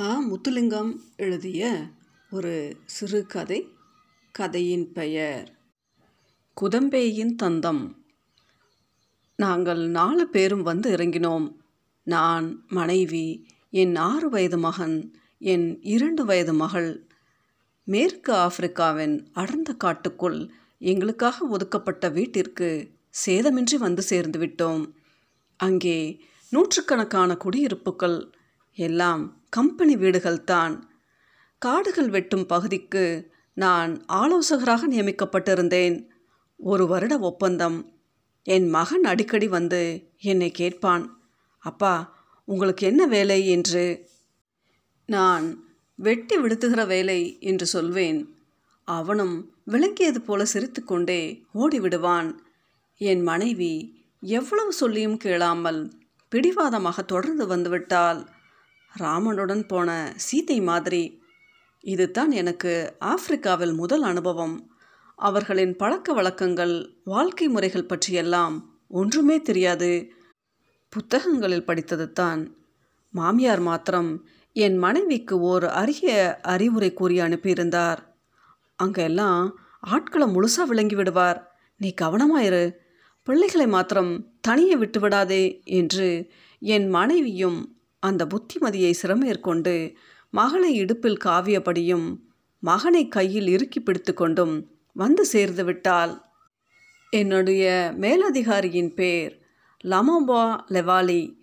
ஆ. முத்துலிங்கம் எழுதிய ஒரு சிறுகதை கதையின் பெயர் குதம்பேயின் தந்தம். நாங்கள் நாலு பேரும் வந்து இறங்கினோம். நான் மனைவி என் ஆறு வயது மகன் என் இரண்டு வயது மகள். மேற்கு ஆப்பிரிக்காவின் அடர்ந்த காட்டுக்குள் எங்களுக்காக ஒதுக்கப்பட்ட வீட்டிற்கு சேதமின்றி வந்து சேர்ந்து விட்டோம் அங்கே நூற்றுக்கணக்கான குடியிருப்புகள் எல்லாம் கம்பெனி வீடுகள்தான். காடுகள் வெட்டும் பகுதிக்கு நான் ஆலோசகராக நியமிக்கப்பட்டிருந்தேன். ஒரு வருட ஒப்பந்தம். என் மகன் அடிக்கடி வந்து என்னை கேட்பான். அப்பா உங்களுக்கு என்ன வேலை? என்று. நான் வெட்டி விடுத்துகிற வேலை என்று சொல்வேன். அவனும் விளங்கியது போல சிரித்துக்கொண்டே ஓடிவிடுவான். என் மனைவி எவ்வளவு சொல்லியும் கேளாமல் பிடிவாதமாக தொடர்ந்து வந்துவிட்டாள். ராமனுடன் போன சீதை மாதிரி. இதுதான் எனக்கு ஆப்பிரிக்காவில் முதல் அனுபவம். அவர்களின் பழக்க வழக்கங்கள் வாழ்க்கை முறைகள் பற்றியெல்லாம் ஒன்றுமே தெரியாது. புத்தகங்களில் படித்தது தான் மாமியார் மாத்திரம் என் மனைவிக்கு ஓர் அரிய அறிவுரை கூறி அனுப்பியிருந்தார். அங்கெல்லாம் ஆட்களை முழுசாக விளங்கி விடுவார். நீ கவனமாயிரு பிள்ளைகளை மாத்திரம் தனியே விட்டு விடாதே என்று என் மனைவியும் அந்த புத்திமதியை சிரமேற்கொண்டு மகளை இடுப்பில் காவியபடியும் மகனை கையில் இறுக்கி பிடித்து கொண்டும் வந்து சேர்ந்து விட்டாள். என்னுடைய மேலதிகாரியின் பேர் லமோபா லெவாலி.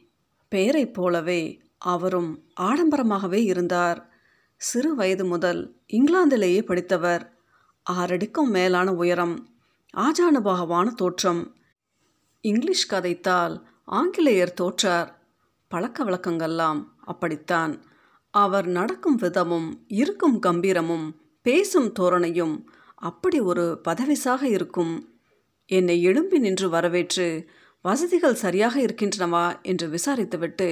பெயரைப் போலவே அவரும் ஆடம்பரமாகவே இருந்தார். சிறு வயது முதல் இங்கிலாந்திலேயே படித்தவர். ஆறடிக்கும் மேலான உயரம் ஆஜானுபாகவான தோற்றம். இங்கிலீஷ் கதைத்தால் ஆங்கிலேயர் தோற்றார். பழக்க வழக்கங்கள்லாம் அப்படித்தான். அவர் நடக்கும் விதமும் இருக்கும் கம்பீரமும் பேசும் தோரணையும் அப்படி ஒரு பதவிசாக இருக்கும். என்னை எழும்பி நின்று வரவேற்று வசதிகள் சரியாக இருக்கின்றனவா என்று விசாரித்துவிட்டு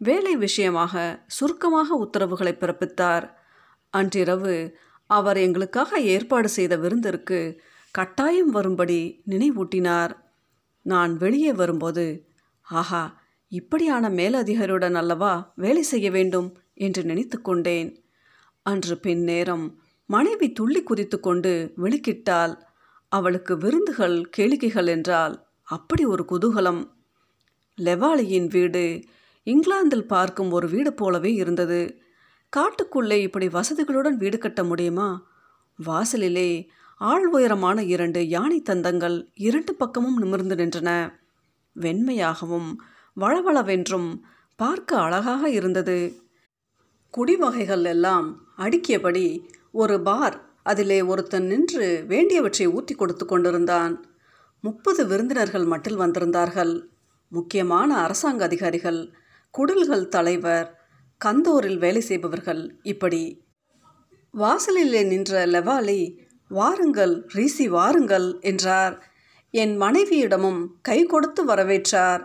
வேலை விஷயமாக சுருக்கமாக உத்தரவுகளை பிறப்பித்தார். அன்றிரவு அவர் எங்களுக்காக ஏற்பாடு செய்த விருந்திற்கு கட்டாயம் வரும்படி நினைவூட்டினார். நான் வெளியே வரும்போது ஆஹா இப்படியான மேலதிகாரியுடன் அல்லவா வேலை செய்ய வேண்டும் என்று நினைத்து கொண்டேன். அன்று பின் நேரம் மனைவி துள்ளி குதித்து கொண்டு வெளிக்கிட்டால் அவளுக்கு விருந்துகள் கேளிக்கைகள் என்றால் அப்படி ஒரு குதூகலம். லெவாலியின் வீடு இங்கிலாந்தில் பார்க்கும் ஒரு வீடு போலவே இருந்தது. காட்டுக்குள்ளே இப்படி வசதிகளுடன் வீடு கட்ட முடியுமா? வாசலிலே ஆள் உயரமான இரண்டு யானை தந்தங்கள் இரண்டு பக்கமும் நிமிர்ந்து நின்றன. வெண்மையாகவும் வளவளவென்றும் பார்க்க அழகாக இருந்தது. குடிவகைகள் எல்லாம் அடுக்கியபடி ஒரு பார் அதிலே ஒருத்தன் நின்று வேண்டியவற்றை ஊற்றி கொடுத்து கொண்டிருந்தான். முப்பது விருந்தினர்கள் மட்டில் வந்திருந்தார்கள். முக்கியமான அரசாங்க அதிகாரிகள் குடல்கள் தலைவர் கந்தோரில் வேலை செய்பவர்கள் இப்படி. வாசலிலே நின்ற லெவாலி வாருங்கள் ரீசி வாருங்கள் என்றார். என் மனைவியிடமும் கை கொடுத்து வரவேற்றார்.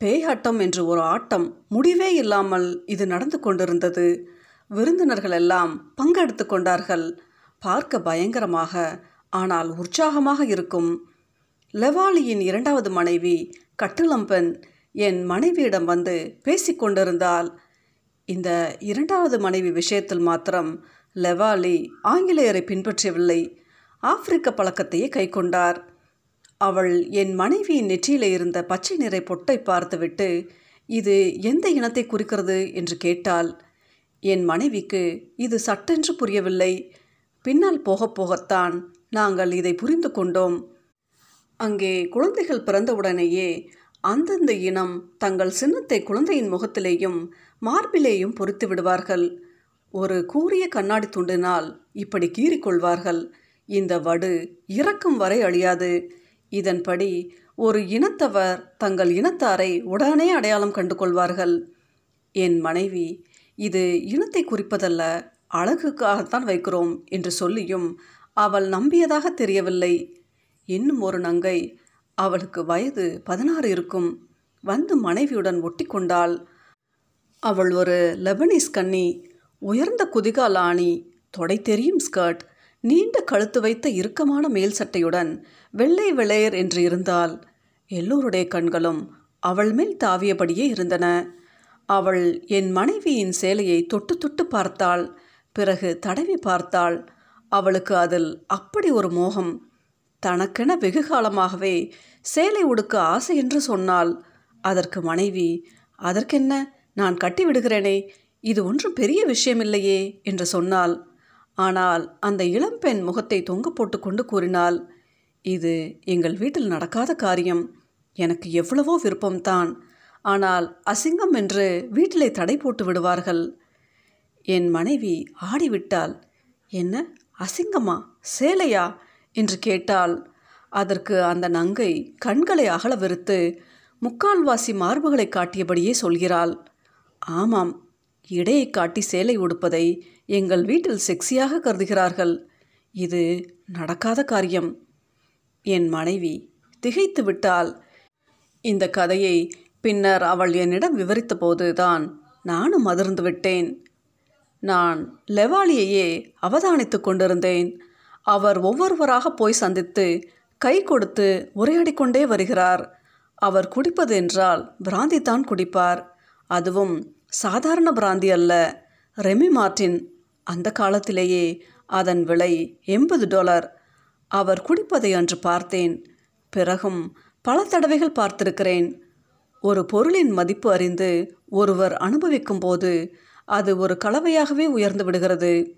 பேயாட்டம் என்று ஒரு ஆட்டம் முடிவே இல்லாமல் இது நடந்து கொண்டிருந்தது. விருந்தினர்கள் எல்லாம் பங்கெடுத்து கொண்டார்கள். பார்க்க பயங்கரமாக ஆனால் உற்சாகமாக இருக்கும். லெவாலியின் இரண்டாவது மனைவி கட்டிலம்பெண் என் மனைவியிடம் வந்து பேசிக்கொண்டிருந்தால் இந்த இரண்டாவது மனைவி விஷயத்தில் மாத்திரம் லெவாலி ஆங்கிலேயரை பின்பற்றவில்லை. ஆப்பிரிக்க பழக்கத்தையே கைக்கொண்டார். அவள் என் மனைவியின் நெற்றியில் இருந்த பச்சை நிறை பொட்டை பார்த்துவிட்டு இது எந்த இனத்தை குறிக்கிறது? என்று கேட்டாள். என் மனைவிக்கு இது சட்டென்று புரியவில்லை. பின்னால் போக போகத்தான் நாங்கள் இதை புரிந்து கொண்டோம். அங்கே குழந்தைகள் பிறந்தவுடனேயே அந்தந்த இனம் தங்கள் சின்னத்தை குழந்தையின் முகத்திலேயும் மார்பிலேயும் பொறித்து விடுவார்கள். ஒரு கூரிய கண்ணாடி துண்டினால் இப்படி கீறிக்கொள்வார்கள் இந்த வடு இறக்கும் வரை அழியாது. இதன்படி ஒரு இனத்தவர் தங்கள் இனத்தாரை உடனே அடையாளம் கண்டு கொள்வார்கள் என் மனைவி இது இனத்தை குறிப்பதல்ல அழகுக்காகத்தான் வைக்கிறோம் என்று சொல்லியும் அவள் நம்பியதாக தெரியவில்லை. இன்னும் ஒரு நங்கை அவளுக்கு வயது பதினாறு இருக்கும் வந்து மனைவியுடன் ஒட்டி கொண்டாள். அவள் ஒரு லெபனீஸ் கன்னி உயர்ந்த குதிகால் ஆணி தொடை தெரியும் ஸ்கர்ட் நீண்ட கழுத்து வைத்த இறுக்கமான மேல் சட்டையுடன் வெள்ளை வெள்ளையர் என்று இருந்தால் எல்லோருடைய கண்களும் அவள் மேல் தாவியபடியே இருந்தன. அவள் என் மனைவியின் சேலையை தொட்டு தொட்டு பார்த்தாள். பிறகு தடவி பார்த்தாள். அவளுக்கு அதில் அப்படி ஒரு மோகம். தனக்கென வெகு காலமாகவே சேலை உடுக்க ஆசை என்று சொன்னாள். அதற்கு மனைவி அதற்கென்ன? நான் கட்டி விடுகிறேனே. இது ஒன்றும் பெரிய விஷயமில்லையே என்று சொன்னாள். ஆனால் அந்த இளம்பெண் முகத்தை தொங்க போட்டு கொண்டு கூறினாள். இது எங்கள் வீட்டில் நடக்காத காரியம். எனக்கு எவ்வளவோ விருப்பம்தான். ஆனால் அசிங்கம் என்று வீட்டிலே தடை போட்டு விடுவார்கள். என் மனைவி ஆடிவிட்டாள். என்ன அசிங்கமா சேலையா? என்று கேட்டால் அதற்கு அந்த நங்கை கண்களை அகல வெறுத்து முக்கால்வாசி மார்புகளை காட்டியபடியே சொல்கிறாள். ஆமாம் இடையை காட்டி சேலை உடுப்பதை எங்கள் வீட்டில் செக்ஸியாக கருதுகிறார்கள். இது நடக்காத காரியம். என் மனைவி திகைத்து விட்டால் இந்த கதையை பின்னர் அவள் என்னிடம் விவரித்தபோது தான் நானும் அதிர்ந்து விட்டேன். நான் லெவாலியையே அவதானித்து கொண்டிருந்தேன். அவர் ஒவ்வொருவராக போய் சந்தித்து கை கொடுத்து உரையாடி கொண்டே வருகிறார். அவர் குடிப்பது என்றால் பிராந்தி தான் குடிப்பார். அதுவும் சாதாரண பிராந்தி அல்ல. ரெமி மார்டின் அந்த காலத்திலேயே அதன் விலை எண்பது டாலர். அவர் குடிப்பதை அன்று பார்த்தேன். பிறகும் பல தடவைகள் பார்த்திருக்கிறேன். ஒரு பொருளின் மதிப்பு அறிந்து ஒருவர் அனுபவிக்கும் போது அது ஒரு கலவையாகவே உயர்ந்து விடுகிறது.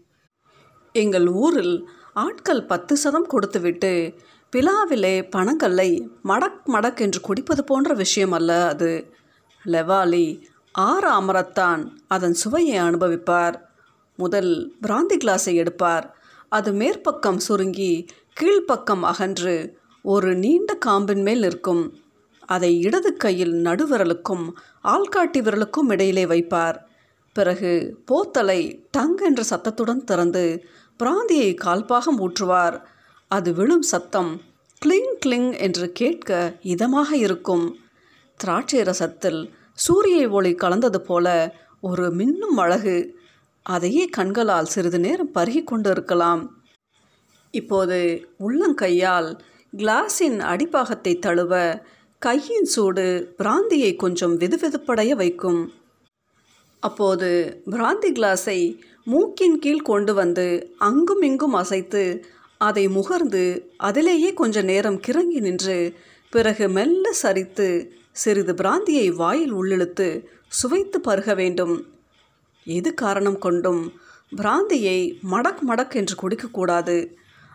எங்கள் ஊரில் ஆட்கள் பத்து சதம் கொடுத்துவிட்டு பிலாவிலே பணங்கல்லை மடக் மடக் என்று குடிப்பது போன்ற விஷயம் அல்ல அது. லெவாலி ஆறு அமரத்தான் அதன் சுவையை அனுபவிப்பார். முதல் பிராந்தி கிளாஸை எடுப்பார். அது மேற்பக்கம் சுருங்கி கீழ்ப்பக்கம் அகன்று ஒரு நீண்ட காம்பின் மேல் நிற்கும். அதை இடது கையில் நடுவிரலுக்கும் ஆள்காட்டி விரலுக்கும் இடையிலே வைப்பார். பிறகு போத்தலை டங் என்ற சத்தத்துடன் திறந்து பிராந்தியை கால்பாகம் ஊற்றுவார். அது விழும் சத்தம் கிளிங் கிளிங் என்று கேட்க இதமாக இருக்கும். திராட்சை ரசத்தில் சூரிய ஒளி கலந்தது போல ஒரு மின்னும் அழகு. அதையே கண்களால் சிறிது நேரம் பருகி கொண்டு இருக்கலாம். இப்போது உள்ளங்கையால் கிளாஸின் அடிப்பாகத்தை தழுவ கையின் சூடு பிராந்தியை கொஞ்சம் வெதுவெதுப்படைய வைக்கும். அப்போது பிராந்தி கிளாஸை மூக்கின் கீழ் கொண்டு வந்து அங்கும் இங்கும் அசைத்து அதை முகர்ந்து அதிலேயே கொஞ்ச நேரம் கிறங்கி நின்று பிறகு மெல்ல சரித்து சிறிது பிராந்தியை வாயில் உள்ளிழுத்து சுவைத்து பருக வேண்டும். எது காரணம் கொண்டும் பிராந்தியை மடக் மடக் என்று குடிக்கக்கூடாது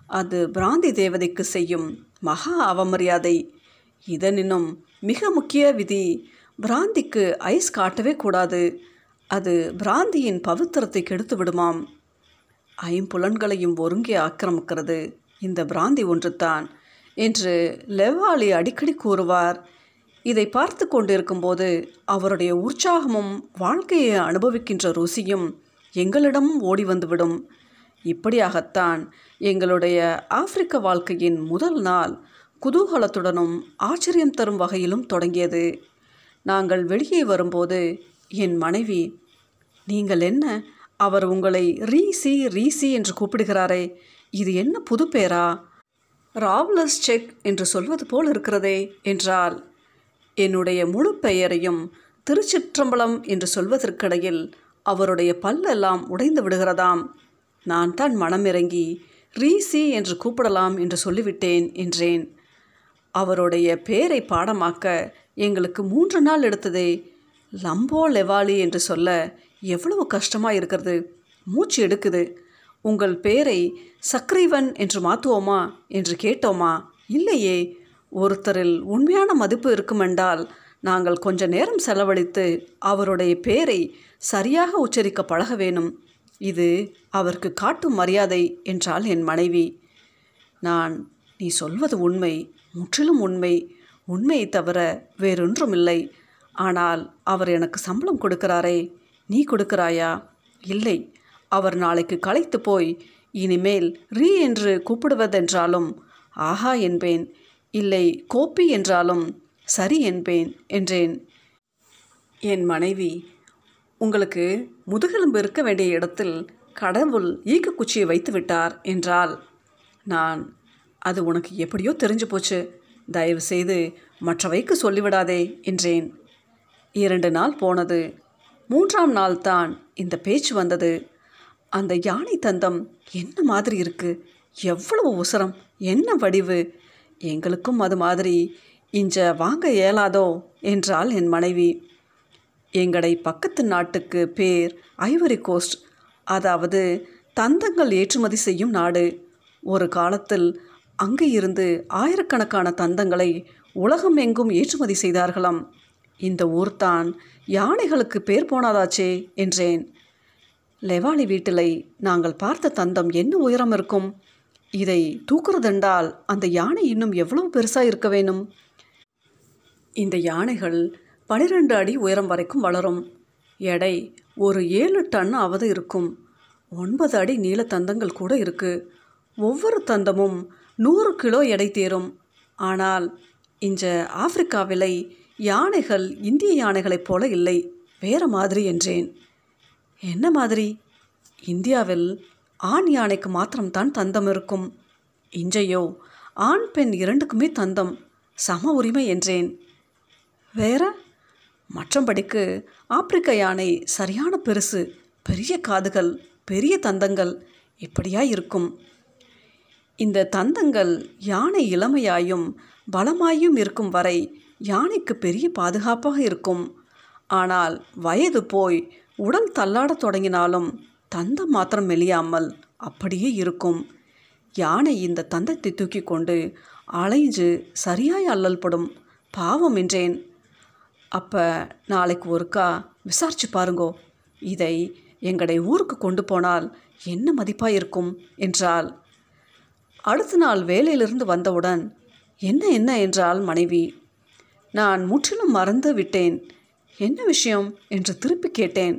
அது பிராந்தி தேவதைக்கு செய்யும் மகா அவமரியாதை. இதனினும் மிக முக்கிய விதி பிராந்திக்கு ஐஸ் காட்டவே கூடாது. அது பிராந்தியின் பவித்திரத்தை கெடுத்து விடுமாம். ஐம்புலன்களையும் ஒருங்கே ஆக்கிரமிக்கிறது. இந்த பிராந்தி ஒன்றுதான் என்று லெவாலி அடிக்கடி கூறுவார். இதை பார்த்து கொண்டிருக்கும்போது அவருடைய உற்சாகமும் வாழ்க்கையை அனுபவிக்கின்ற ருசியும் எங்களிடமும் ஓடி வந்துவிடும் இப்படியாகத்தான் எங்களுடைய ஆப்பிரிக்க வாழ்க்கையின் முதல் நாள் குதூகலத்துடனும் ஆச்சரியம் தரும் வகையிலும் தொடங்கியது. நாங்கள் வெளியே வரும்போது என் மனைவி நீங்கள் என்ன? அவர் உங்களை ரீசி ரீசி என்று கூப்பிடுகிறாரே இது என்ன புது பேரா? ராவ்லஸ் செக் என்று சொல்வது போல் இருக்கிறதே என்றால் என்னுடைய முழு பெயரையும் திருச்சிற்றம்பலம் என்று சொல்வதற்கிடையில் அவருடைய பல்லெல்லாம் உடைந்து விடுகிறதாம். நான் தான் மனமிறங்கி ரீசி என்று கூப்பிடலாம் என்று சொல்லிவிட்டேன் என்றேன். அவருடைய பேரை பாடமாக்க எங்களுக்கு மூன்று நாள் எடுத்ததே லம்போ லெவாலி என்று சொல்ல எவ்வளவு கஷ்டமாக இருக்கிறது மூச்சு எடுக்குது. உங்கள் பேரை சக்ரீவன் என்று மாற்றுவோமா என்று கேட்டோமா? இல்லையே ஒருத்தரில் உண்மையான மதிப்பு இருக்குமென்றால் நாங்கள் கொஞ்ச நேரம் செலவழித்து அவருடைய பேரை சரியாக உச்சரிக்க பழக வேணும். இது அவருக்கு காட்டும் மரியாதை என்றால் என் மனைவி. நான் நீ சொல்வது உண்மை முற்றிலும் உண்மை. உண்மையை தவிர வேறொன்றும் இல்லை ஆனால் அவர் எனக்கு சம்பளம் கொடுக்கிறாரே. நீ கொடுக்கிறாயா? இல்லை. அவர் நாளைக்கு களைத்து போய் இனிமேல் ரீ என்று கூப்பிடுவதென்றாலும் ஆஹா என்பேன். இல்லை கோப்பி என்றாலும் சரி என்பேன் என்றேன். என் மனைவி உங்களுக்கு முதுகெலும்பு இருக்க வேண்டிய இடத்தில் கடவுள் ஈக்கக்குச்சியை வைத்து விட்டார் என்றால் நான் அது உனக்கு எப்படியோ தெரிஞ்சு போச்சு. தயவு செய்து மற்றவைக்கு சொல்லிவிடாதே என்றேன். இரண்டு நாள் போனது. மூன்றாம் நாள்தான் இந்த பேச்சு வந்தது. அந்த யானை தந்தம் என்ன மாதிரி இருக்கு? எவ்வளவு உசரம்? என்ன வடிவு? எங்களுக்கும் அது மாதிரி. இஞ்ச வாங்க இயலாதோ? என்றாள் என் மனைவி. எங்களை பக்கத்து நாட்டுக்கு பேர் ஐவரி கோஸ்ட். அதாவது தந்தங்கள் ஏற்றுமதி செய்யும் நாடு. ஒரு காலத்தில் அங்கே இருந்து ஆயிரக்கணக்கான தந்தங்களை உலகம் எங்கும் ஏற்றுமதி செய்தார்களாம். இந்த ஊர்தான் யானைகளுக்கு பேர் போனாதாச்சே என்றேன். லெவாலி வீட்டிலை நாங்கள் பார்த்த தந்தம் என்ன உயரம் இருக்கும்? இதை தூக்குறதென்றால் அந்த யானை இன்னும் எவ்வளவு பெருசாக இருக்க வேணும் இந்த யானைகள் பனிரெண்டு அடி உயரம் வரைக்கும் வளரும். எடை ஒரு ஏழு டன் ஆவது இருக்கும். ஒன்பது அடி நீள தந்தங்கள் கூட இருக்கு. ஒவ்வொரு தந்தமும் நூறு கிலோ எடை தேரும். ஆனால் இந்த ஆப்பிரிக்காவிலை யானைகள் இந்திய யானைகளைப் போல இல்லை. வேற மாதிரி என்றேன். என்ன மாதிரி? இந்தியாவில் ஆண் யானைக்கு மாத்திரம்தான் தந்தம் இருக்கும். இஞ்சையோ ஆண் பெண் இரண்டுக்குமே தந்தம். சம உரிமை என்றேன். வேற? மற்றபடிக்கு ஆப்பிரிக்க யானை சரியான பெருசு பெரிய காதுகள் பெரிய தந்தங்கள் இப்படியா இருக்கும். இந்த தந்தங்கள் யானை இளமையாயும் பலமாயும் இருக்கும் வரை யானைக்கு பெரிய பாதுகாப்பாக இருக்கும். ஆனால் வயது போய் உடல் தள்ளாடத் தொடங்கினாலும் தந்தம் மாத்திரம் மெலியாமல் அப்படியே இருக்கும். யானை இந்த தந்தத்தை தூக்கி கொண்டு அலைஞ்சு சரியாய் அல்லல்படும். பாவம் என்றேன். அப்போ நாளைக்கு ஒருக்கா விசாரிச்சு பாருங்கோ. இதை எங்களை ஊருக்கு கொண்டு போனால் என்ன மதிப்பாக இருக்கும்? என்றாள். அடுத்த நாள் வேலையிலிருந்து வந்தவுடன் என்ன என்ன? என்றாள் மனைவி. நான் முற்றிலும் மறந்து விட்டேன். என்ன விஷயம்? என்று திருப்பி கேட்டேன்.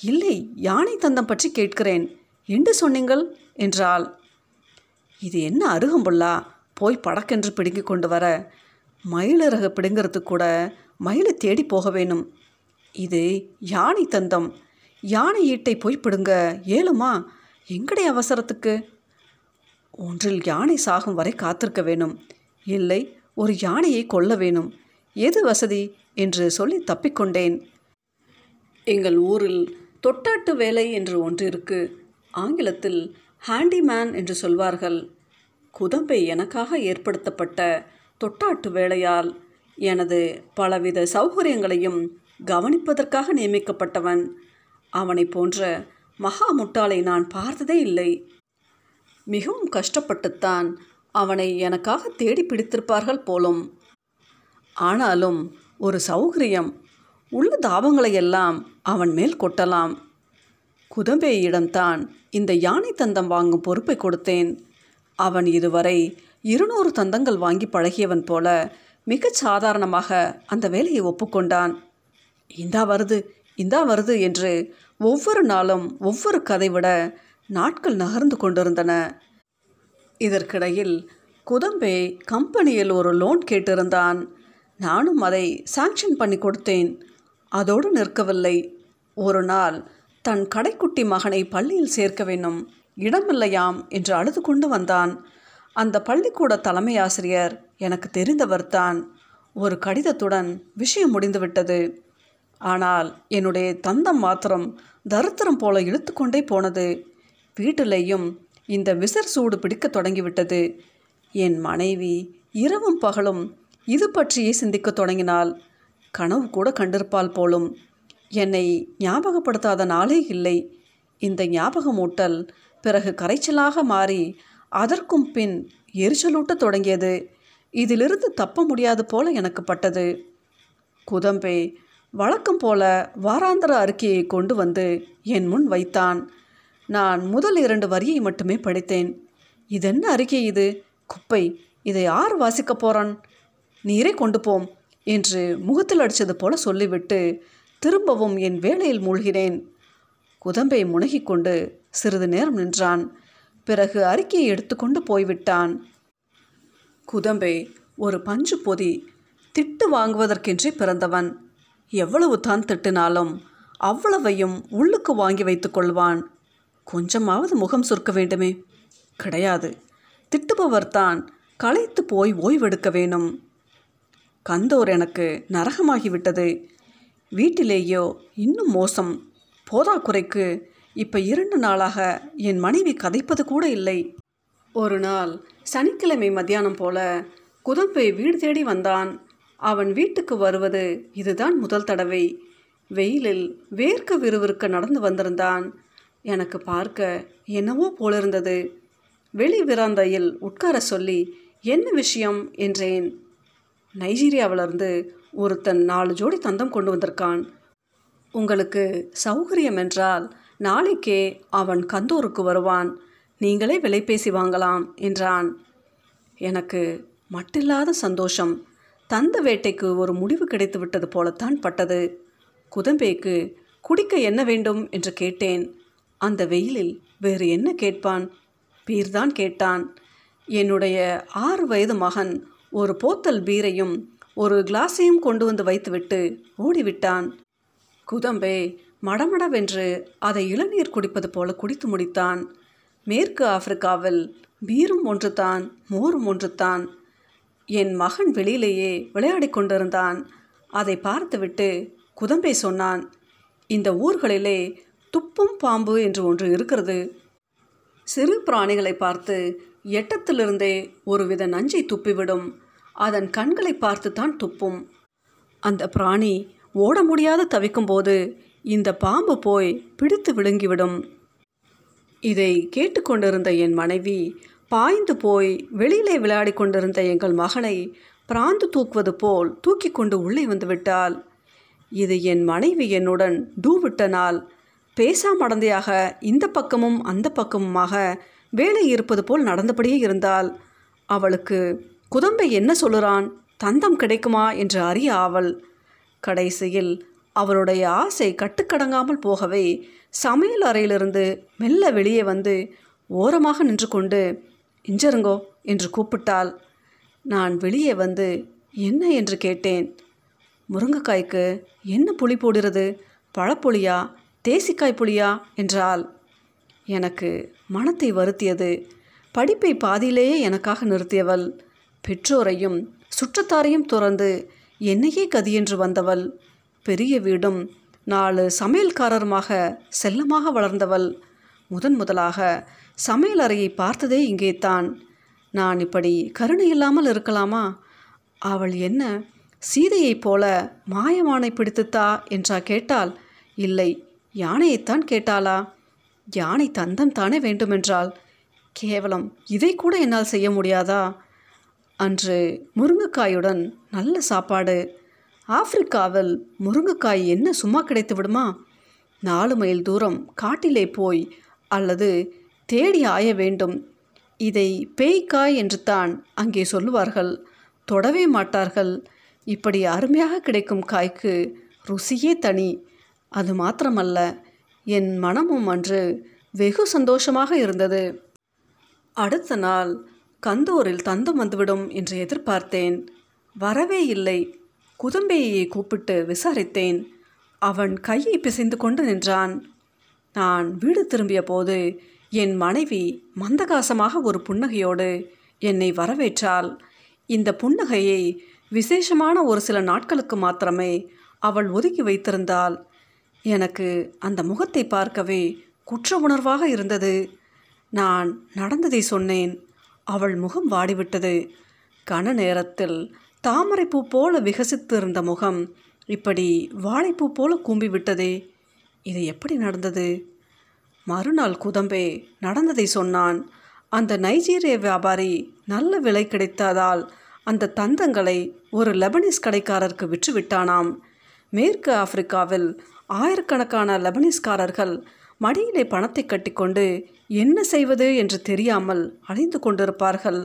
இல்லை யானை தந்தம் பற்றி கேட்கிறேன். என்று சொன்னீங்கள்? என்றாள். இது என்ன அருகம்புல்லா? போய் படக்கென்று பிடுங்கி கொண்டு வர மயிலிறகு பிடுங்கிறது கூட மயிலை தேடி போக வேணும். இது யானை தந்தம். யானை ஈட்டை போய்ப்பிடுங்க. ஏலுமா எங்கடைய அவசரத்துக்கு? ஒன்றில் யானை சாகும் வரை காத்திருக்க வேணும். இல்லை ஒரு யானையை கொல்ல வேணும். எது வசதி? என்று சொல்லி தப்பிக்கொண்டேன் எங்கள் ஊரில் தொட்டாட்டு வேலை என்று ஒன்று இருக்கு ஆங்கிலத்தில் ஹேண்டிமேன் என்று சொல்வார்கள். குதம்பை எனக்காக ஏற்படுத்தப்பட்ட தொட்டாட்டு வேலையால் எனது பலவித சௌகரியங்களையும் கவனிப்பதற்காக நியமிக்கப்பட்டவன். அவனை போன்ற மகா முட்டாளை நான் பார்த்ததே இல்லை. மிகவும் கஷ்டப்பட்டுத்தான் அவனை எனக்காக தேடி பிடித்திருப்பார்கள் போலும். ஆனாலும் ஒரு சௌகரியம் உள்ள தாபங்களை எல்லாம் அவன் மேல் கொட்டலாம். குதம்பேயிடம்தான் இந்த யானை தந்தம் வாங்கும் பொறுப்பை கொடுத்தேன். அவன் இதுவரை இருநூறு தந்தங்கள் வாங்கி பழகியவன் போல மிகச் சாதாரணமாக அந்த வேலையை ஒப்புக்கொண்டான். இந்தா வருது இந்தா வருது என்று ஒவ்வொரு நாளும் ஒவ்வொரு கதை விட நாட்கள் நகர்ந்து கொண்டிருந்தன. இதற்கிடையில் குதம்பே கம்பெனியில் ஒரு லோன் கேட்டிருந்தான். நானும் அதை சாங்ஷன் பண்ணி கொடுத்தேன். அதோடு நிற்கவில்லை. ஒரு நாள் தன் கடைக்குட்டி மகனை பள்ளியில் சேர்க்க வேணும் இடமில்லையாம் என்று அழுது கொண்டு வந்தான். அந்த பள்ளிக்கூட தலைமை ஆசிரியர் எனக்கு தெரிந்தவர் தான். ஒரு கடிதத்துடன் விஷயம் முடிந்துவிட்டது. ஆனால் என்னுடைய தந்தம் மாத்திரம் தருத்திரம் போல இழுத்துக்கொண்டே போனது. வீட்டிலேயும் இந்த விசர் சூடு பிடிக்க தொடங்கிவிட்டது. என் மனைவி இரவும் பகலும் இது பற்றியே சிந்திக்க தொடங்கினாள். கனவு கூட கண்டிருப்பாள் போலும். என்னை ஞாபகப்படுத்தாத நாளே இல்லை. இந்த ஞாபகமூட்டல் பிறகு கரைச்சலாக மாறி அதற்கும் பின் எரிச்சலூட்டத் தொடங்கியது. இதிலிருந்து தப்ப முடியாது போல எனக்கு பட்டது. குதம்பே வழக்கம் போல வாராந்திர அறிக்கையை கொண்டு வந்து என் முன் வைத்தான். நான் முதல் இரண்டு வரியை மட்டுமே படித்தேன். இதென்ன அறிக்கை இது? குப்பை இதை யார் வாசிக்கப் போறான்? நீரே கொண்டு போம் என்று முகத்தில் அடித்தது போல சொல்லிவிட்டு திரும்பவும் என் வேலையில் மூழ்கினேன். குதம்பை முனகிக்கொண்டு சிறிது நேரம் நின்றான். பிறகு அறிக்கையை எடுத்துக்கொண்டு போய்விட்டான். குதம்பை ஒரு பஞ்சு பொதி திட்டு வாங்குவதற்கென்றே பிறந்தவன். எவ்வளவு தான் திட்டினாலும் அவ்வளவையும் உள்ளுக்கு வாங்கி வைத்துக் கொள்வான். கொஞ்சமாவது முகம் சுருக்க வேண்டுமே. கிடையாது. திட்டுபவர்தான் களைத்து போய் ஓய்வெடுக்க வேணும். கந்தோர் எனக்கு நரகமாகிவிட்டது. வீட்டிலேயோ இன்னும் மோசம். போதாக்குறைக்கு இப்போ இரண்டு நாளாக என் மனைவி கதைப்பது கூட இல்லை. ஒரு நாள் சனிக்கிழமை மத்தியானம் போல குதம்பை வீடு தேடி வந்தான். அவன் வீட்டுக்கு வருவது இதுதான் முதல் தடவை. வெயிலில் வேர்க்க விறுவிறுக்க நடந்து வந்திருந்தான். எனக்கு பார்க்க என்னவோ போலிருந்தது. வெளி விராந்தையில் உட்கார சொல்லி என்ன விஷயம்? என்றேன். நைஜீரியாவிலிருந்து ஒருத்தன் நாலு ஜோடி தந்தம் கொண்டு வந்திருக்கான். உங்களுக்கு சௌகரியம் என்றால் நாளைக்கே அவன் கந்தூருக்கு வருவான். நீங்களே விலை பேசி வாங்கலாம் என்றான். எனக்கு மட்டில்லாத சந்தோஷம். தந்த வேட்டைக்கு ஒரு முடிவு கிடைத்து விட்டது போலத்தான் பட்டது. குதம்பேக்கு குடிக்க என்ன வேண்டும்? என்று கேட்டேன். அந்த வெயிலில் வேறு என்ன கேட்பான்? பீர்தான் கேட்டான். என்னுடைய ஆறு வயது மகன் ஒரு போத்தல் பீரையும் ஒரு கிளாஸையும் கொண்டு வந்து வைத்துவிட்டு ஓடிவிட்டான். குதம்பே மடமடவென்று அதை இளநீர் குடிப்பது போல குடித்து முடித்தான். மேற்கு ஆப்பிரிக்காவில் பீரும் ஒன்றுதான் மோரும் ஒன்றுதான். என் மகன் வெளியிலேயே விளையாடி கொண்டிருந்தான். அதை பார்த்துவிட்டு குதம்பை சொன்னான் இந்த ஊர்களிலே துப்பும் பாம்பு என்று ஒன்று இருக்கிறது. சிறு பிராணிகளை பார்த்து எட்டத்திலிருந்தே ஒருவித நஞ்சை துப்பிவிடும். அதன் கண்களை பார்த்துத்தான் துப்பும். அந்த பிராணி ஓட முடியாத தவிக்கும்போது இந்த பாம்பு போய் பிடித்து விழுங்கிவிடும். இதை கேட்டுக்கொண்டிருந்த என் மனைவி பாய்ந்து போய் வெளியிலே விளையாடி கொண்டிருந்த எங்கள் மகனை பிராந்து தூக்குவது போல் தூக்கி கொண்டு உள்ளே வந்து விட்டாள். இது என் மனைவி என்னுடன் டூ விட்ட நாள் பேசாமடந்தையாக இந்த பக்கமும் அந்த பக்கமுமாக வேலை இருப்பது போல் நடந்தபடியே இருந்தால் அவளுக்கு குதம்பை என்ன சொல்லுறான்? தந்தம் கிடைக்குமா? என்று அறிய ஆவல். கடைசியில் அவளுடைய ஆசை கட்டுக்கடங்காமல் போகவே சமையல் அறையிலிருந்து மெல்ல வெளியே வந்து ஓரமாக நின்று கொண்டு இஞ்சருங்கோ என்று கூப்பிட்டாள். நான் வெளியே வந்து என்ன என்று கேட்டேன். முருங்கைக்காய்க்கு என்ன புளி போடுறது? பழப்புளியா தேசிக்காய் புளியா? என்றால் எனக்கு மனத்தை வருத்தியது. படிப்பை பாதியிலேயே எனக்காக நிறுத்தியவள். பெற்றோரையும் சுற்றத்தாரையும் துறந்து என்னையே கதியென்று வந்தவள். பெரிய வீடும் நாலு சமையல்காரருமாக செல்லமாக வளர்ந்தவள். முதன் முதலாக சமையல் அறையை பார்த்ததே இங்கே தான். நான் இப்படி கருணை இல்லாமல் இருக்கலாமா? அவள் என்ன சீதையைப் போல மாயமானை பிடித்துத்தா என்றா கேட்டால் இல்லை யானையைத்தான் கேட்டாளா? யானை தந்தம் தானே வேண்டுமென்றால் கேவலம் இதை கூட என்னால் செய்ய முடியாதா? அன்று முருங்கைக்காயுடன் நல்ல சாப்பாடு ஆப்பிரிக்காவில் முருங்கைக்காய் என்ன சும்மா கிடைத்து விடுமா? நாலு மைல் தூரம் காட்டிலே போய் அல்லது தேடி ஆய வேண்டும். இதை பேய்க்காய் என்று தான் அங்கே சொல்லுவார்கள். தொடவே மாட்டார்கள். இப்படி அருமையாக கிடைக்கும் காய்க்கு ருசியே தனி. அது மாத்திரமல்ல என் மனமும் அன்று வெகு சந்தோஷமாக இருந்தது. அடுத்த நாள் கந்தூரில் தந்தம் வந்துவிடும் என்று எதிர்பார்த்தேன். வரவே இல்லை. குதம்பையை கூப்பிட்டு விசாரித்தேன். அவன் கையை பிசைந்து கொண்டு நின்றான். நான் வீடு திரும்பிய போது என் மனைவி மந்தகாசமாக ஒரு புன்னகையோடு என்னை வரவேற்றாள். இந்த புன்னகையை விசேஷமான ஒரு சில நாட்களுக்கு மாத்திரமே அவள் ஒதுக்கி வைத்திருந்தாள். எனக்கு அந்த முகத்தை பார்க்கவே குற்ற உணர்வாக இருந்தது. நான் நடந்ததை சொன்னேன். அவள் முகம் வாடிவிட்டது. கன நேரத்தில் தாமரைப்பூ போல விகசித்து இருந்த முகம். இப்படி வாழைப்பூ போல கூம்பி விட்டதே இது எப்படி நடந்தது? மறுநாள் குதம்பே நடந்ததை சொன்னான். அந்த நைஜீரிய வியாபாரி நல்ல விலை கிடைத்ததால் அந்த தந்தங்களை ஒரு லெபனீஸ் கடைக்காரருக்கு விற்றுவிட்டானாம். மேற்கு ஆப்பிரிக்காவில் ஆயிரக்கணக்கான லெபனீஸ்காரர்கள் மடியிலே பணத்தை கட்டிக்கொண்டு என்ன செய்வது என்று தெரியாமல் அலைந்து கொண்டிருப்பார்கள்.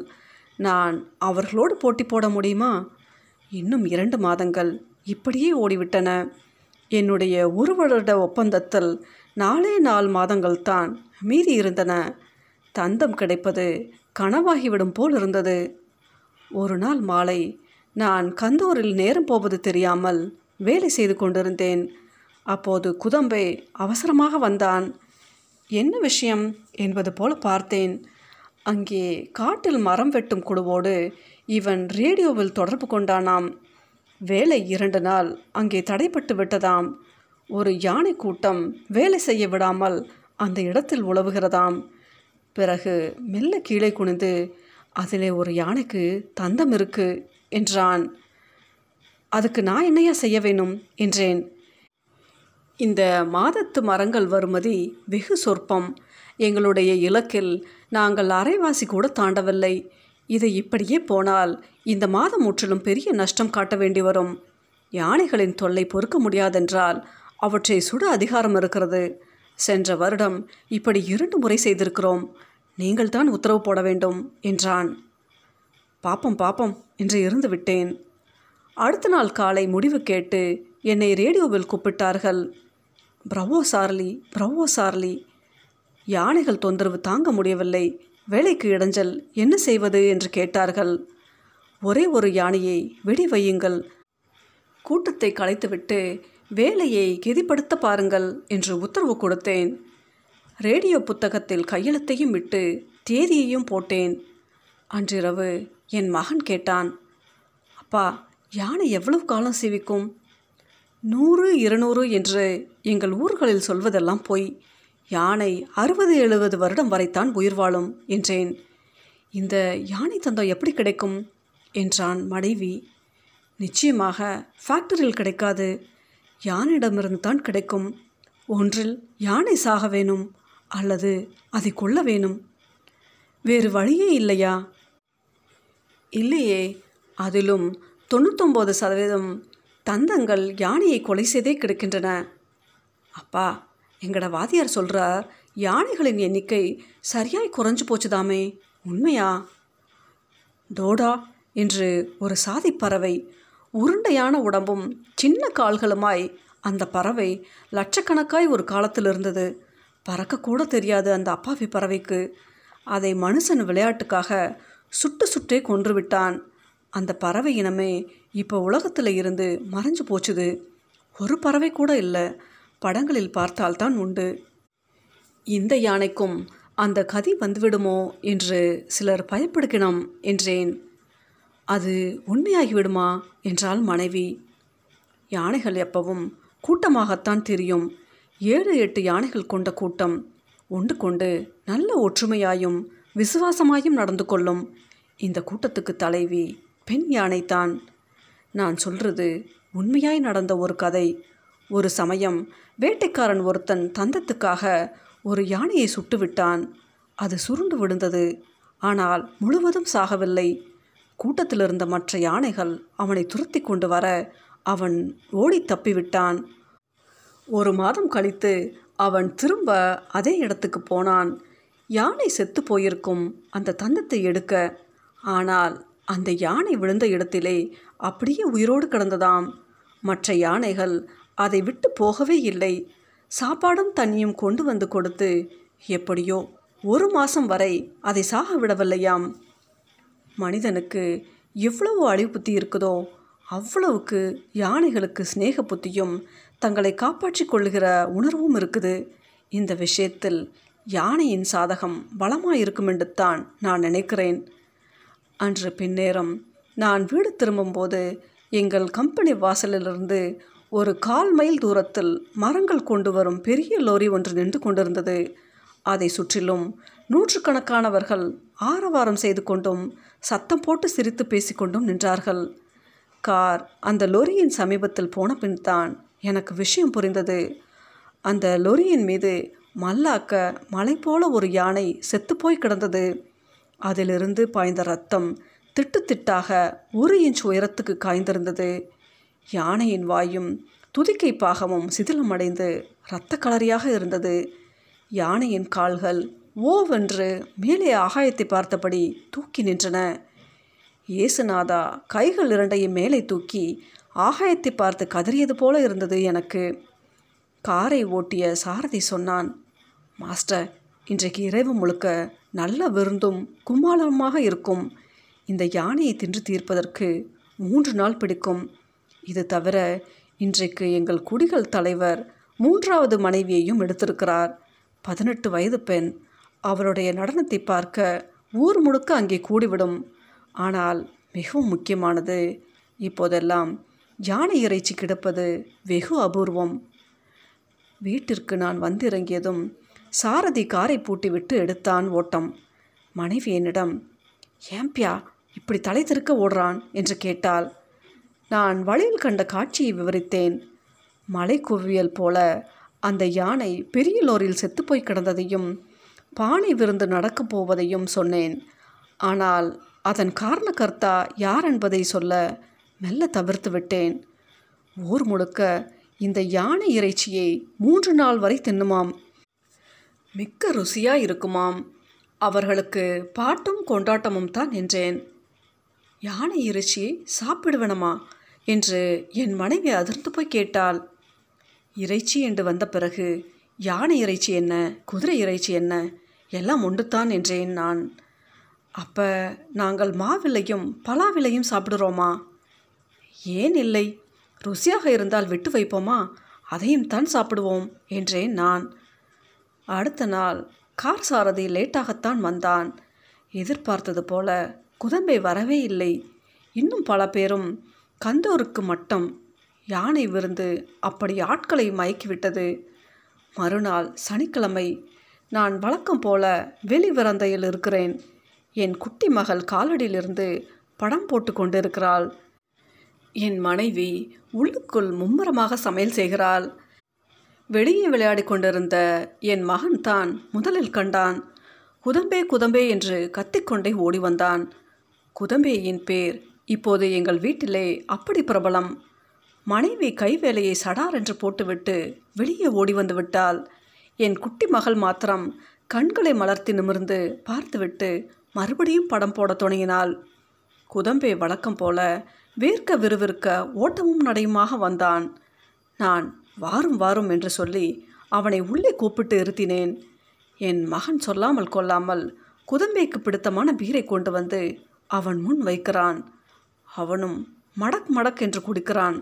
நான் அவர்களோடு போட்டி போட முடியுமா? இன்னும் இரண்டு மாதங்கள் இப்படியே ஓடிவிட்டன. என்னுடைய ஒரு வருட ஒப்பந்தத்தில் நாலே நாலு மாதங்கள் தான் மீதி இருந்தன. தந்தம் கிடைப்பது கனவாகிவிடும் போல் இருந்தது. ஒரு நாள் மாலை நான் கந்தூரில் நேரம் போவது தெரியாமல் வேலை செய்து கொண்டிருந்தேன். அப்போது குதம்பே அவசரமாக வந்தான். என்ன விஷயம்? என்பது போல பார்த்தேன். அங்கே காட்டில் மரம் வெட்டும் குழுவோடு இவன் ரேடியோவில் தொடர்பு கொண்டானாம். வேலை இரண்டு நாள் அங்கே தடைப்பட்டு விட்டதாம். ஒரு யானை கூட்டம் வேலை செய்ய விடாமல் அந்த இடத்தில் உழவுகிறதாம். பிறகு மெல்ல கீழே குனிந்து அதிலே ஒரு யானைக்கு தந்தம் இருக்கு என்றான். அதுக்கு நான் என்னையா செய்ய வேணும்? என்றேன். இந்த மாதத்து மரங்கள் வருமதி வெகு சொற்பம். எங்களுடைய இலக்கில் நாங்கள் அரைவாசி கூட தாண்டவில்லை. இது இப்படியே போனால் இந்த மாதம் முற்றிலும் பெரிய நஷ்டம் காட்ட வேண்டி வரும். யானைகளின் தொல்லை பொறுக்க முடியாதென்றால் அவற்றை சுட அதிகாரம் இருக்கிறது. சென்ற வருடம் இப்படி இரண்டு முறை செய்திருக்கிறோம். நீங்கள்தான் உத்தரவு போட வேண்டும் என்றான். பாப்பம் பாப்பம் என்று இருந்து விட்டேன். அடுத்த நாள் காலை முடிவு கேட்டு என்னை ரேடியோவில் கூப்பிட்டார்கள். பிரவோ சார்லி பிரவோ சார்லி யானைகள் தொந்தரவு தாங்க முடியவில்லை. வேலைக்கு இடைஞ்சல் என்ன செய்வது என்று கேட்டார்கள். ஒரே ஒரு யானையை வெடி வையுங்கள். கூட்டத்தை கலைத்துவிட்டு வேலையை கெதிப்படுத்த பாருங்கள் என்று உத்தரவு கொடுத்தேன். ரேடியோ புத்தகத்தில் கையெழுத்தையும் விட்டு தேதியையும் போட்டேன். அன்றிரவு என் மகன் கேட்டான் அப்பா யானை எவ்வளவு காலம் சேவிக்கும்? நூறு இருநூறு என்று எங்கள் ஊர்களில் சொல்வதெல்லாம் போய். யானை அறுபது எழுபது வருடம் வரைத்தான் உயிர் வாழும் என்றேன். இந்த யானை தந்தம் எப்படி கிடைக்கும்? என்றான் மனைவி. நிச்சயமாக ஃபேக்டரியில் கிடைக்காது. யானையிடமிருந்து தான் கிடைக்கும். ஒன்றில் யானை சாக வேணும் அல்லது அதை கொள்ள வேணும். வேறு வழியே இல்லையா? இல்லையே. அதிலும் தொண்ணூத்தொம்பது சதவீதம் தந்தங்கள் யானையை கொலை செய்தே கிடக்கின்றன. அப்பா எங்கட வாதியார் சொல்கிறார் யானைகளின் எண்ணிக்கை சரியாய் குறைஞ்சு போச்சுதாமே. உண்மையா? டோடா என்று ஒரு சாதி பறவை உருண்டையான உடம்பும் சின்ன கால்களுமாய் அந்த பறவை லட்சக்கணக்காய் ஒரு காலத்தில் இருந்தது. பறக்கக்கூட தெரியாது அந்த அப்பாவி பறவைக்கு. அதை மனுஷன் விளையாட்டுக்காக சுட்டு சுட்டே கொன்று விட்டான். அந்த பறவை இனமே இப்போ உலகத்தில் இருந்து மறைஞ்சு போச்சுது. ஒரு பறவை கூட இல்லை. படங்களில் பார்த்தால்தான் உண்டு. இந்த யானைக்கும் அந்த கதி வந்துவிடுமோ என்று சிலர் பயப்படுகினம் என்றேன். அது உண்மையாகிவிடுமா என்றால் மனைவி. யானைகள் எப்பவும் கூட்டமாகத்தான் தெரியும். ஏழு எட்டு யானைகள் கொண்ட கூட்டம் ஒன்று கொண்டு நல்ல ஒற்றுமையாயும் விசுவாசமாயும் நடந்து கொள்ளும். இந்த கூட்டத்துக்கு தலைவி பெண் யானைத்தான் நான் சொல்றது உண்மையாய் நடந்த ஒரு கதை. ஒரு சமயம் வேட்டைக்காரன் ஒருத்தன் தந்தத்துக்காக ஒரு யானையை சுட்டு விட்டான் அது சுருண்டு விழுந்தது. ஆனால் முழுவதும் சாகவில்லை. கூட்டத்தில் இருந்த மற்ற யானைகள் அவனை துரத்தி கொண்டு வர அவன் ஓடி தப்பிவிட்டான். ஒரு மாதம் கழித்து அவன் திரும்ப அதே இடத்துக்கு போனான். யானை செத்து போயிருக்கும் அந்த தந்தத்தை எடுக்க. ஆனால் அந்த யானை விழுந்த இடத்திலே அப்படியே உயிரோடு கிடந்ததாம். மற்ற யானைகள் அதை விட்டு போகவே இல்லை. சாப்பாடும் தண்ணியும் கொண்டு வந்து கொடுத்து எப்படியோ ஒரு மாதம் வரை அதை சாக விடவில்லையாம். மனிதனுக்கு எவ்வளவு அழிவு புத்தி இருக்குதோ அவ்வளவுக்கு யானைகளுக்கு சிநேக புத்தியும் தங்களை காப்பாற்றி கொள்ளுகிற உணர்வும் இருக்குது. இந்த விஷயத்தில் யானையின் சாதகம் பலமாக என்று தான் நான் நினைக்கிறேன். அன்று பின்னேரம் நான் வீடு திரும்பும்போது எங்கள் கம்பெனி வாசலிலிருந்து ஒரு கால் மைல் தூரத்தில் மரங்கள் கொண்டு வரும் பெரிய லோரி ஒன்று நின்று கொண்டிருந்தது. அதை சுற்றிலும் நூற்றுக்கணக்கானவர்கள் ஆரவாரம் செய்து கொண்டும் சத்தம் போட்டு சிரித்து பேசிக்கொண்டும் நின்றார்கள். கார் அந்த லொரியின் சமீபத்தில் போன பின் தான் எனக்கு விஷயம் புரிந்தது. அந்த லொரியின் மீது மல்லாக்க மலை போல ஒரு யானை செத்துப்போய் கிடந்தது. அதிலிருந்து பாய்ந்த ரத்தம் திட்டு திட்டாக ஒரு இன்ச் உயரத்துக்கு காய்ந்திருந்தது. யானையின் வாயும் துதிக்கை பாகமும் சிதிலமடைந்து இரத்த கலரியாக இருந்தது. யானையின் கால்கள் ஓவென்று மேலே ஆகாயத்தை பார்த்தபடி தூக்கி நின்றன. இயேசுநாதா கைகள் இரண்டையும் மேலே தூக்கி ஆகாயத்தை பார்த்து கதறியது போல இருந்தது எனக்கு. காரை ஓட்டிய சாரதி சொன்னான் மாஸ்டர் இன்றைக்கு இரவு முழுக்க நல்ல விருந்தும் கும்மாளமாக இருக்கும். இந்த யானையை தின்று தீர்ப்பதற்கு மூன்று நாள் பிடிக்கும். இது தவிர இன்றைக்கு எங்கள் குடிகள் தலைவர் மூன்றாவது மனைவியையும் எடுத்திருக்கிறார். பதினெட்டு வயது பெண். அவருடைய நடனத்தை பார்க்க ஊர் முழுக்க அங்கே கூடிவிடும். ஆனால் மிகவும் முக்கியமானது இப்போதெல்லாம் யானை இறைச்சி கிடப்பது வெகு அபூர்வம். வீட்டிற்கு நான் வந்திறங்கியதும் சாரதி காரை பூட்டிவிட்டு எடுத்தான் ஓட்டம். மனைவி என்னிடம் ஏம்பியா இப்படி தலை திருக்க ஓடுறான்? என்று கேட்டாள். நான் வழியில் கண்ட காட்சியை விவரித்தேன். மலை குவியல் போல அந்த யானை பெரிய லோரில் செத்துப்போய் கிடந்ததையும் பானை விருந்து நடக்கப் போவதையும் சொன்னேன். ஆனால் அதன் காரணக்கர்த்தா யார் என்பதை சொல்ல மெல்ல தவிர்த்து விட்டேன். ஊர் முழுக்க இந்த யானை இறைச்சியை மூன்று நாள் வரை தின்னுமாம். மிக்க ருசியாக இருக்குமாம். அவர்களுக்கு பாட்டும் கொண்டாட்டமும் தான் என்றேன். யானை இறைச்சியை சாப்பிடுவேனமா? என்று என் மனைவி அதிர்ந்து போய் கேட்டாள். இறைச்சி என்று வந்த பிறகு யானை இறைச்சி என்ன? குதிரை இறைச்சி என்ன? எல்லாம் உண்டுத்தான் என்றேன் நான். அப்போ நாங்கள் மாவிலையும் பலாவிலையும் சாப்பிடுறோமா? ஏன் இல்லை. ருசியாக இருந்தால் விட்டு வைப்போமா? அதையும் தான் சாப்பிடுவோம் என்றேன் நான். அடுத்த நாள் கார் சாரதி லேட்டாகத்தான் வந்தான். எதிர்பார்த்தது போல குதம்பை வரவே இல்லை. இன்னும் பல பேரும் கந்தூருக்கு மட்டம் யானை விருந்து அப்படி ஆட்களை மயக்கிவிட்டது. மறுநாள் சனிக்கிழமை நான் வழக்கம் போல வெளிவிறந்தையில் இருக்கிறேன். என் குட்டி மகள் காலடியிலிருந்து படம் போட்டு கொண்டிருக்கிறாள். என் மனைவி உள்ளுக்குள் மும்முரமாக சமையல் செய்கிறாள். வெளியே விளையாடி கொண்டிருந்த என் மகன் தான் முதலில் கண்டான். குதம்பே குதம்பே என்று கத்திக்கொண்டே ஓடி வந்தான். குதம்பேயின் பேர் இப்போது எங்கள் வீட்டிலே அப்படி பிரபலம். மனைவி கைவேலையை சடார் என்று போட்டுவிட்டு வெளியே ஓடி வந்து விட்டால் என் குட்டி மகள் மாத்திரம் கண்களை மலர்த்தி நிமிர்ந்து பார்த்துவிட்டு மறுபடியும் படம் போட தொடங்கினாள். குதம்பே வழக்கம் போல வேர்க்க விறுவிறுக்க ஓட்டமும் நடையுமாக வந்தான். நான் வாரும் வாரும் என்று சொல்லி அவனை உள்ளே கூப்பிட்டு இருத்தினேன். என் மகன் சொல்லாமல் கொள்ளாமல் குதம்பைக்கு பிடித்தமான பீரை கொண்டு வந்து அவன் முன் வைக்கிறான். அவனும் மடக் மடக் என்று குடிக்கிறான்.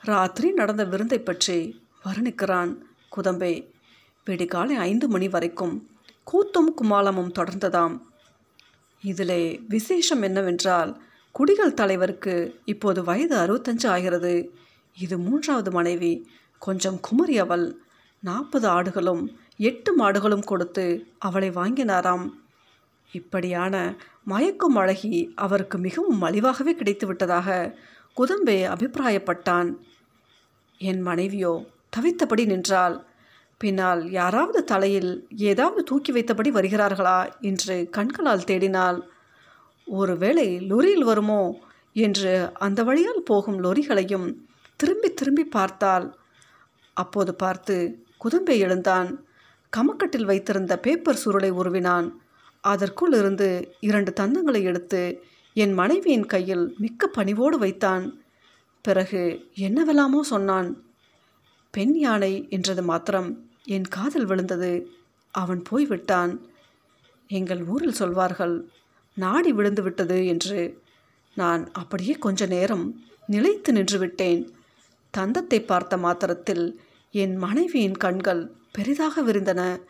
ராத்திரி நடந்த விருந்தை பற்றி வர்ணிக்கிறான் குதம்பே. விடிகாலை ஐந்து மணி வரைக்கும் கூத்தும் குமாலமும் தொடர்ந்ததாம். இதிலே விசேஷம் என்னவென்றால் குடிகள் தலைவருக்கு இப்போது வயது அறுபத்தஞ்சு ஆகிறது. இது மூன்றாவது மனைவி கொஞ்சம் குமரி அவள். நாற்பது ஆடுகளும் எட்டு மாடுகளும் கொடுத்து அவளை வாங்கினாராம். இப்படியான மயக்கும் அழகி அவருக்கு மிகவும் மலிவாகவே கிடைத்து விட்டதாக குதம்பே அபிப்பிராயப்பட்டான். என் மனைவியோ தவித்தபடி நின்றாள். பின்னால் யாராவது தலையில் ஏதாவது தூக்கி வைத்தபடி வருகிறார்களா? என்று கண்களால் தேடினாள். ஒருவேளை லொரியில் வருமோ? என்று அந்த வழியால் போகும் லொரிகளையும் திரும்பி திரும்பி பார்த்தாள். அப்போது பார்த்து குதம்பை எழுந்தான். கமக்கட்டில் வைத்திருந்த பேப்பர் சுருளை உருவினான். அதற்குள் இருந்து இரண்டு தந்தங்களை எடுத்து என் மனைவியின் கையில் மிக்க பணிவோடு வைத்தான். பிறகு என்னவெல்லாமோ சொன்னான். பெண் யானை என்றது மாத்திரம் என் காதல் விழுந்தது. அவன் போய்விட்டான். எங்கள் ஊரில் சொல்வார்கள் நாடி விழுந்து விட்டது என்று. நான் அப்படியே கொஞ்ச நேரம் நிலைத்து நின்று விட்டேன். தந்தத்தை பார்த்த மாத்திரத்தில் என் மனைவியின் கண்கள் பெரிதாக விரிந்தன.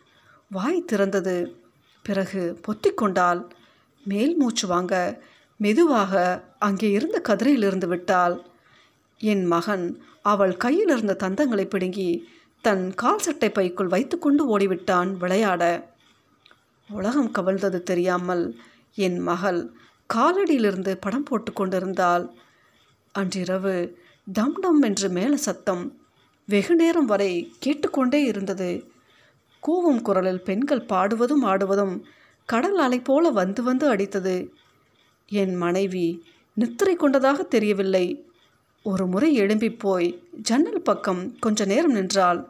வாய் திறந்தது. பிறகு பொத்திக்கொண்டால் மேல் மூச்சு வாங்க மெதுவாக அங்கே இருந்த கதிரையிலிருந்து விட்டாள். என் மகன் அவள் கையில் இருந்த தந்தங்களை பிடுங்கி தன் கால் சட்டை பைக்குள் வைத்துக்கொண்டு ஓடிவிட்டான் விளையாட. உலகம் கவிழ்ந்தது தெரியாமல் என் மகள் காலடியிலிருந்து படம் போட்டு கொண்டிருந்தாள். அன்றிரவு டம் டம் என்று மேல சத்தம் வெகு நேரம் வரை கேட்டுக்கொண்டே இருந்தது. கூவும் குரலில் பெண்கள் பாடுவதும் ஆடுவதும் கடல் அலை போல வந்து வந்து அடித்தது. என் மனைவி நித்திரை கொண்டதாக தெரியவில்லை. ஒரு முறை எழும்பி போய் ஜன்னல் பக்கம் கொஞ்ச நேரம் நின்றாள்.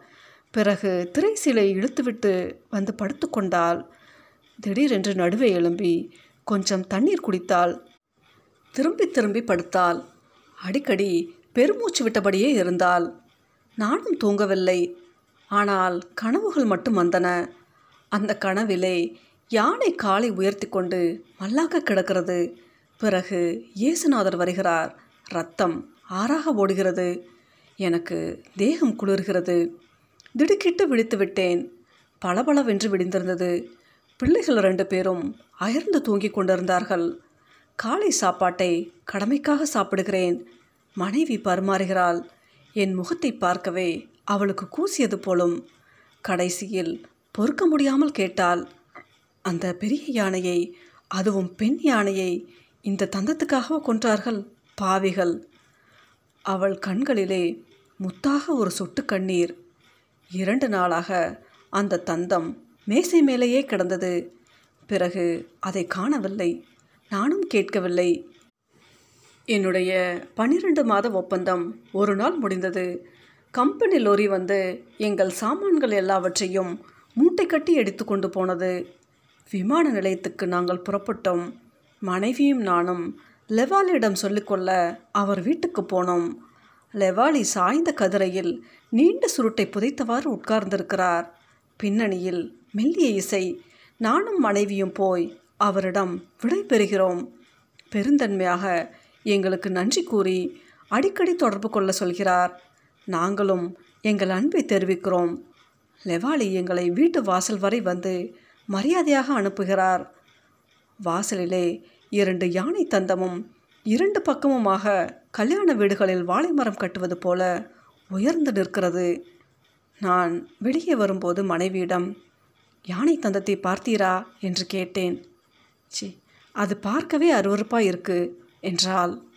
பிறகு திரை சீலை இழுத்துவிட்டு வந்து படுத்துக்கொண்டாள் திடீரென்று நடுவே எழும்பி கொஞ்சம் தண்ணீர் குடித்தாள். திரும்பி திரும்பி படுத்தாள். அடிக்கடி பெருமூச்சு விட்டபடியே இருந்தாள். நானும் தூங்கவில்லை. ஆனால் கனவுகள் மட்டும் வந்தன. அந்த கனவிலே யானை காலை உயர்த்தி கொண்டு மல்லாக்க கிடக்கிறது. பிறகு இயேசுநாதர் வருகிறார். ரத்தம் ஆறாக ஓடுகிறது. எனக்கு தேகம் குளிர்கிறது. திடுக்கிட்டு விழித்து விட்டேன். பளபளவென்று விடிந்திருந்தது. பிள்ளைகள் ரெண்டு பேரும் அயர்ந்து தூங்கிக் கொண்டிருந்தார்கள். காலை சாப்பாட்டை கடமைக்காக சாப்பிடுகிறேன். மனைவி பரிமாறுகிறாள். என் முகத்தை பார்க்கவே அவளுக்கு கூசியது போலும் கடைசியில் பொறுக்க முடியாமல் கேட்டாள் அந்த பெரிய யானையை அதுவும் பெண் யானையை இந்த தந்தத்துக்காக கொன்றார்கள் பாவிகள். அவள் கண்களிலே முத்தாக ஒரு சொட்டு கண்ணீர். இரண்டு நாளாக அந்த தந்தம் மேசை மேலேயே கிடந்தது. பிறகு அதை காணவில்லை நானும் கேட்கவில்லை. என்னுடைய பன்னிரண்டு மாத ஒப்பந்தம் ஒரு நாள் முடிந்தது. கம்பெனி லோரி வந்து எங்கள் சாமான்கள் எல்லாவற்றையும் மூட்டை கட்டி எடுத்து கொண்டு போனது. விமான நிலையத்துக்கு நாங்கள் புறப்பட்டோம். மனைவியும் நானும் லெவாலியிடம் சொல்லிக்கொள்ள அவர் வீட்டுக்கு போனோம். லெவாலி சாய்ந்த கதிரையில் நீண்ட சுருட்டை புதைத்தவாறு உட்கார்ந்திருக்கிறார். பின்னணியில் மெல்லிய இசை நானும் மனைவியும் போய் அவரிடம் விடை பெறுகிறோம். பெருந்தன்மையாக எங்களுக்கு நன்றி கூறி அடிக்கடி தொடர்பு கொள்ள சொல்கிறார். நாங்களும் எங்கள் அன்பை தெரிவிக்கிறோம். லெவாலி எங்களை வீட்டு வாசல் வரை வந்து மரியாதையாக அனுப்புகிறார். வாசலிலே இரண்டு யானை தந்தமும் இரண்டு பக்கமுமாக கல்யாண வீடுகளில் வாழை மரம் கட்டுவது போல உயர்ந்து நிற்கிறது. நான் வெளியே வரும்போது மனைவியிடம் யானை தந்தத்தை பார்த்தீரா? என்று கேட்டேன். சி அது பார்க்கவே அருவருப்பாக இருக்கு என்றாள்.